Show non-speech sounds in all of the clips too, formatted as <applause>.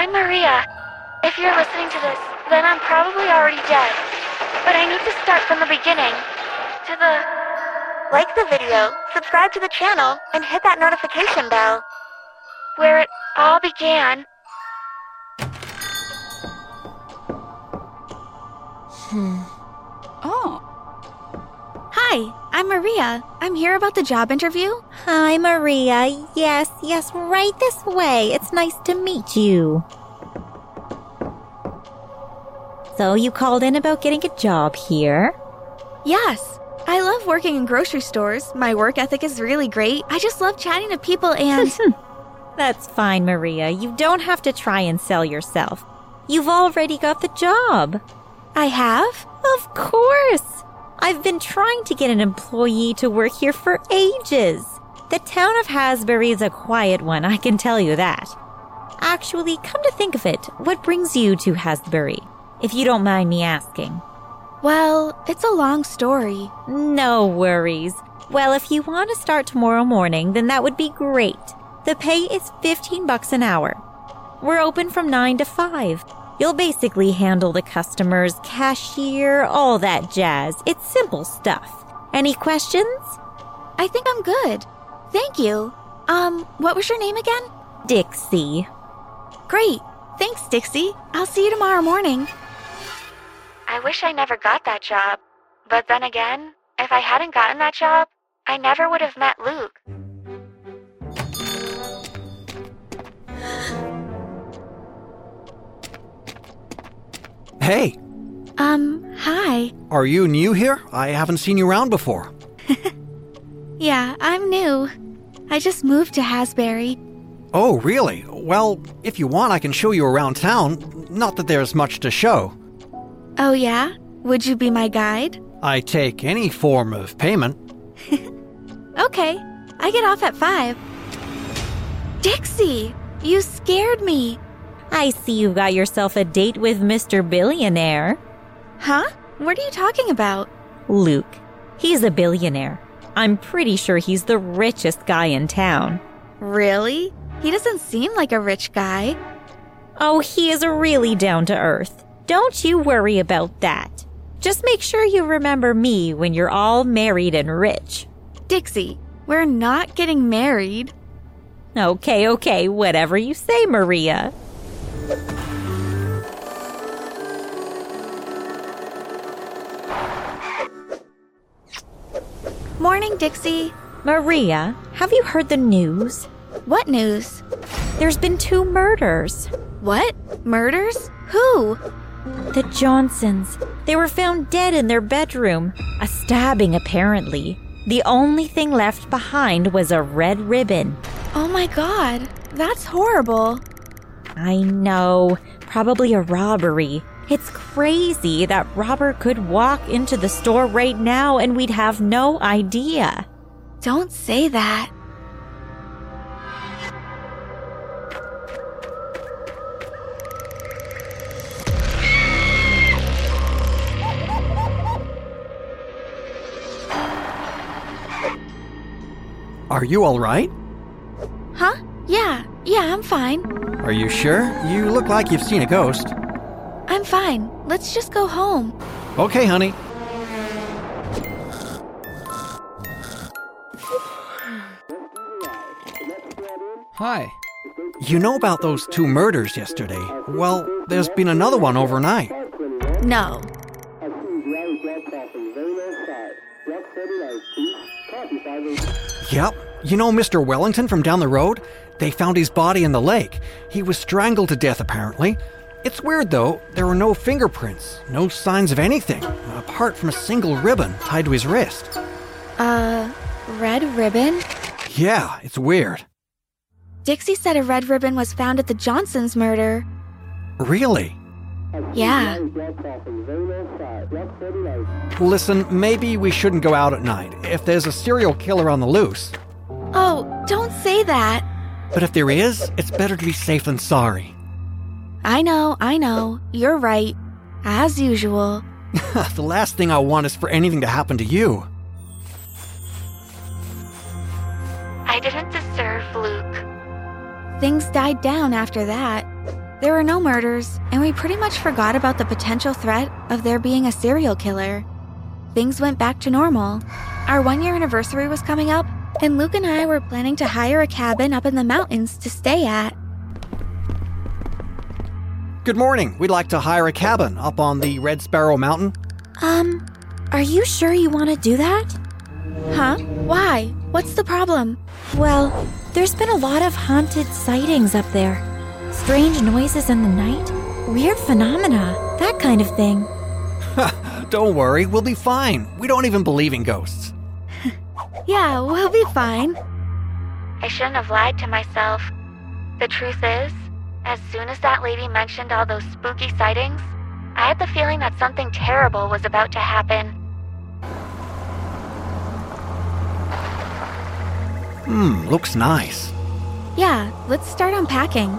I'm Maria. If you're listening to this, then I'm probably already dead. But I need to start from the beginning. To the. Like the video, subscribe to the channel, and hit that notification bell. Where it all began. Hmm. Oh. Hi, I'm Maria. I'm here about the job interview. Hi, Maria. Yes, yes, right this way. It's nice to meet you. So, you called in about getting a job here? Yes. I love working in grocery stores. My work ethic is really great. I just love chatting to people and. <laughs> That's fine, Maria. You don't have to try and sell yourself. You've already got the job. I have? Of course. I've been trying to get an employee to work here for ages. The town of Hasbury is a quiet one, I can tell you that. Actually, come to think of it, what brings you to Hasbury? If you don't mind me asking. Well, it's a long story. No worries. Well, if you want to start tomorrow morning, then that would be great. The pay is 15 bucks an hour. We're open from 9 to 5. You'll basically handle the customers, cashier, all that jazz. It's simple stuff. Any questions? I think I'm good. Thank you. Um, what was your name again? Dixie. Great. Thanks, Dixie. I'll see you tomorrow morning. I wish I never got that job. But then again, if I hadn't gotten that job, I never would have met Luke. Hey, Um, hi. are you new here? I haven't seen you around before. <laughs> Yeah, I'm new. I just moved to Hasbury. Oh, really? Well, if you want, I can show you around town. Not that there's much to show. Oh, yeah? Would you be my guide? I take any form of payment. <laughs> Okay, I get off at 5. Dixie, you scared me. I see you got yourself a date with Mr. Billionaire. Huh? What are you talking about? Luke. He's a billionaire. I'm pretty sure he's the richest guy in town. Really? He doesn't seem like a rich guy. Oh, he is really down to earth. Don't you worry about that. Just make sure you remember me when you're all married and rich. Dixie, we're not getting married. Okay, okay, whatever you say, Maria. Morning, Dixie. Maria, have you heard the news? What news? There's been two murders. What? Murders? Who? The Johnsons. They were found dead in their bedroom. A stabbing, apparently. The only thing left behind was a red ribbon. Oh my god, that's horrible. I know. Probably a robbery. It's crazy that Robert could walk into the store right now and we'd have no idea. Don't say that. Are you alright? Huh? Yeah, yeah, I'm fine. Are you sure? You look like you've seen a ghost. I'm fine. Let's just go home. Okay, honey. Hi. You know about those two murders yesterday? Well, there's been another one overnight. No. Yep. You know Mr. Wellington from down the road? They found his body in the lake. He was strangled to death, apparently. It's weird, though. There were no fingerprints, no signs of anything, apart from a single ribbon tied to his wrist. Uh, red ribbon? Yeah, it's weird. Dixie said a red ribbon was found at the Johnsons' murder. Really? Yeah. Listen, maybe we shouldn't go out at night if there's a serial killer on the loose. Oh, don't say that. But if there is, it's better to be safe than sorry. I know, I know. You're right. As usual. <laughs> <laughs> the last thing I want is for anything to happen to you. I didn't deserve Luke. Things died down after that. There were no murders, and we pretty much forgot about the potential threat of there being a serial killer. Things went back to normal. Our one year anniversary was coming up, and Luke and I were planning to hire a cabin up in the mountains to stay at. Good morning. We'd like to hire a cabin up on the Red Sparrow Mountain. Um, are you sure you want to do that? Huh? Why? What's the problem? Well, there's been a lot of haunted sightings up there. Strange noises in the night, weird phenomena, that kind of thing. <laughs> Don't worry, we'll be fine. We don't even believe in ghosts. <laughs> yeah, we'll be fine. I shouldn't have lied to myself. The truth is, as soon as that lady mentioned all those spooky sightings, I had the feeling that something terrible was about to happen. Hmm, looks nice. Yeah, let's start unpacking.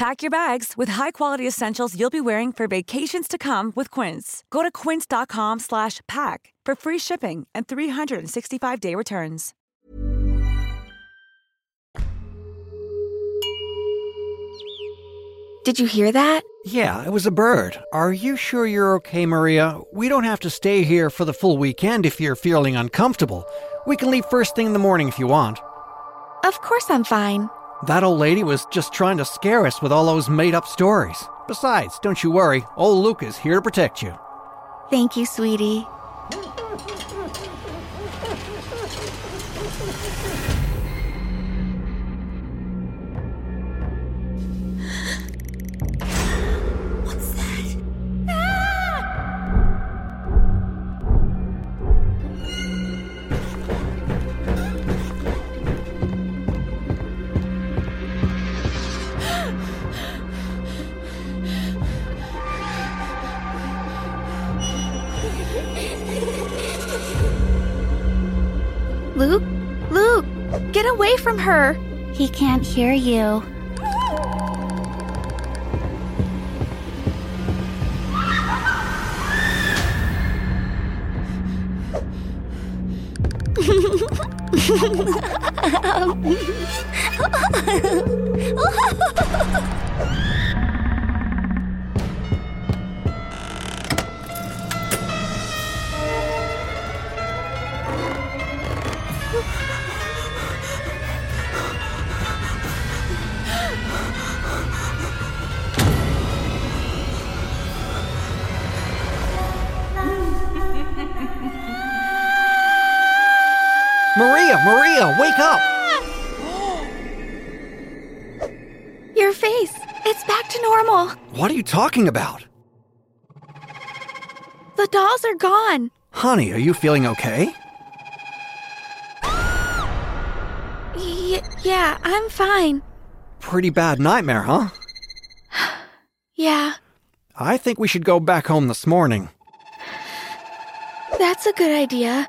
Pack your bags with high-quality essentials you'll be wearing for vacations to come with Quince. Go to quince.com slash pack for free shipping and 365-day returns. Did you hear that? Yeah, it was a bird. Are you sure you're okay, Maria? We don't have to stay here for the full weekend if you're feeling uncomfortable. We can leave first thing in the morning if you want. Of course I'm fine. That old lady was just trying to scare us with all those made up stories. Besides, don't you worry, old Luke is here to protect you. Thank you, sweetie. Luke? Luke, get away from her! He can't hear you. <laughs> Maria, Maria, wake up! Your face, it's back to normal. What are you talking about? The dolls are gone. Honey, are you feeling okay? Y- yeah, I'm fine. Pretty bad nightmare, huh? <sighs> Yeah, I think we should go back home this morning. that's a good idea.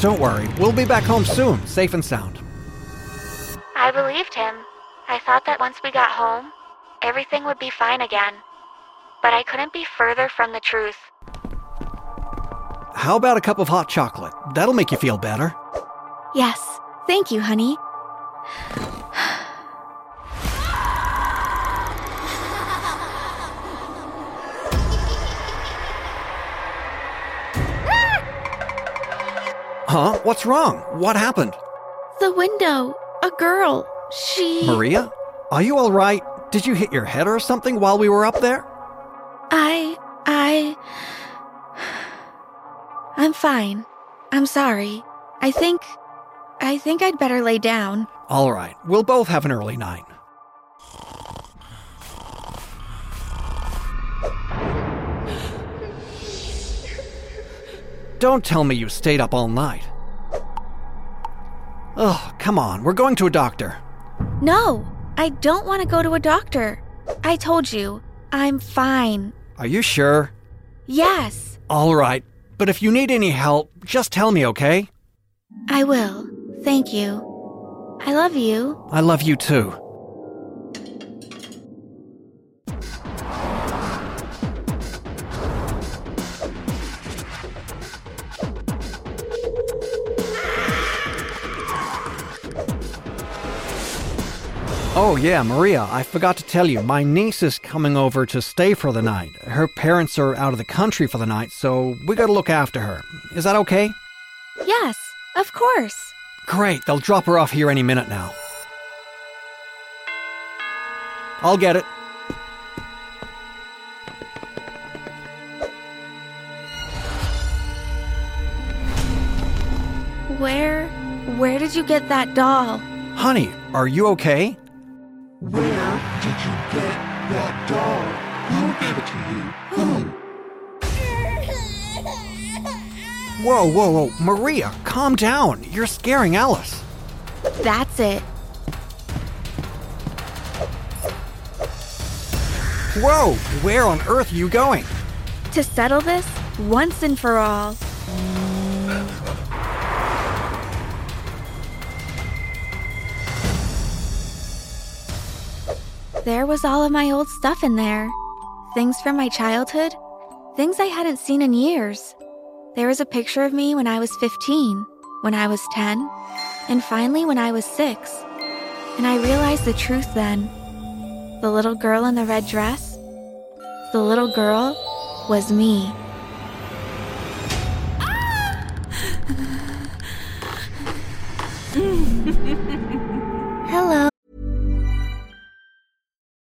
Don't worry, we'll be back home soon, safe and sound. I believed him. I thought that once we got home, everything would be fine again. But I couldn't be further from the truth. How about a cup of hot chocolate? That'll make you feel better. Yes, thank you, honey. Huh? What's wrong? What happened? The window. A girl. She. Maria? Are you alright? Did you hit your head or something while we were up there? I. I. I'm fine. I'm sorry. I think. I think I'd better lay down. Alright, we'll both have an early night. Don't tell me you stayed up all night. Oh, come on, we're going to a doctor. No, I don't want to go to a doctor. I told you, I'm fine. Are you sure? Yes, Alright, but if you need any help, just tell me, okay? I will. Thank you. I love you. I love you too. Oh, yeah, Maria, I forgot to tell you, my niece is coming over to stay for the night. Her parents are out of the country for the night, so we gotta look after her. Is that okay? Yes, of course. Great, they'll drop her off here any minute now. I'll get it. Where. Where did you get that doll? Honey, are you okay? Where did you get that doll? Who gave it to you? Who? Whoa, whoa, whoa. Maria, calm down. You're scaring Alice. That's it. Whoa, where on earth are you going? To settle this once and for all. There was all of my old stuff in there. Things from my childhood, things I hadn't seen in years. There was a picture of me when I was 15, when I was 10, and finally when I was 6. And I realized the truth then. The little girl in the red dress, the little girl was me. Ah! <laughs> Hello.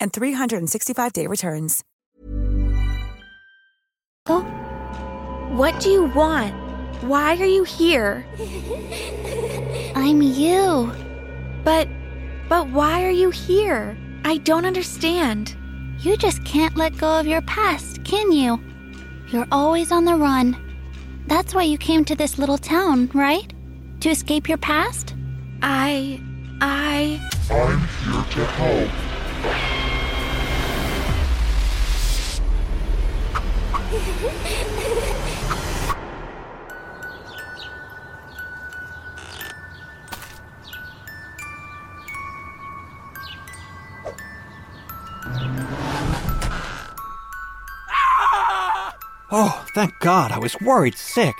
and 365 day returns. Oh, what do you want? Why are you here? <laughs> I'm you. But, but why are you here? I don't understand. You just can't let go of your past, can you? You're always on the run. That's why you came to this little town, right? To escape your past? I. I. I'm here to help. Oh, thank God, I was worried sick.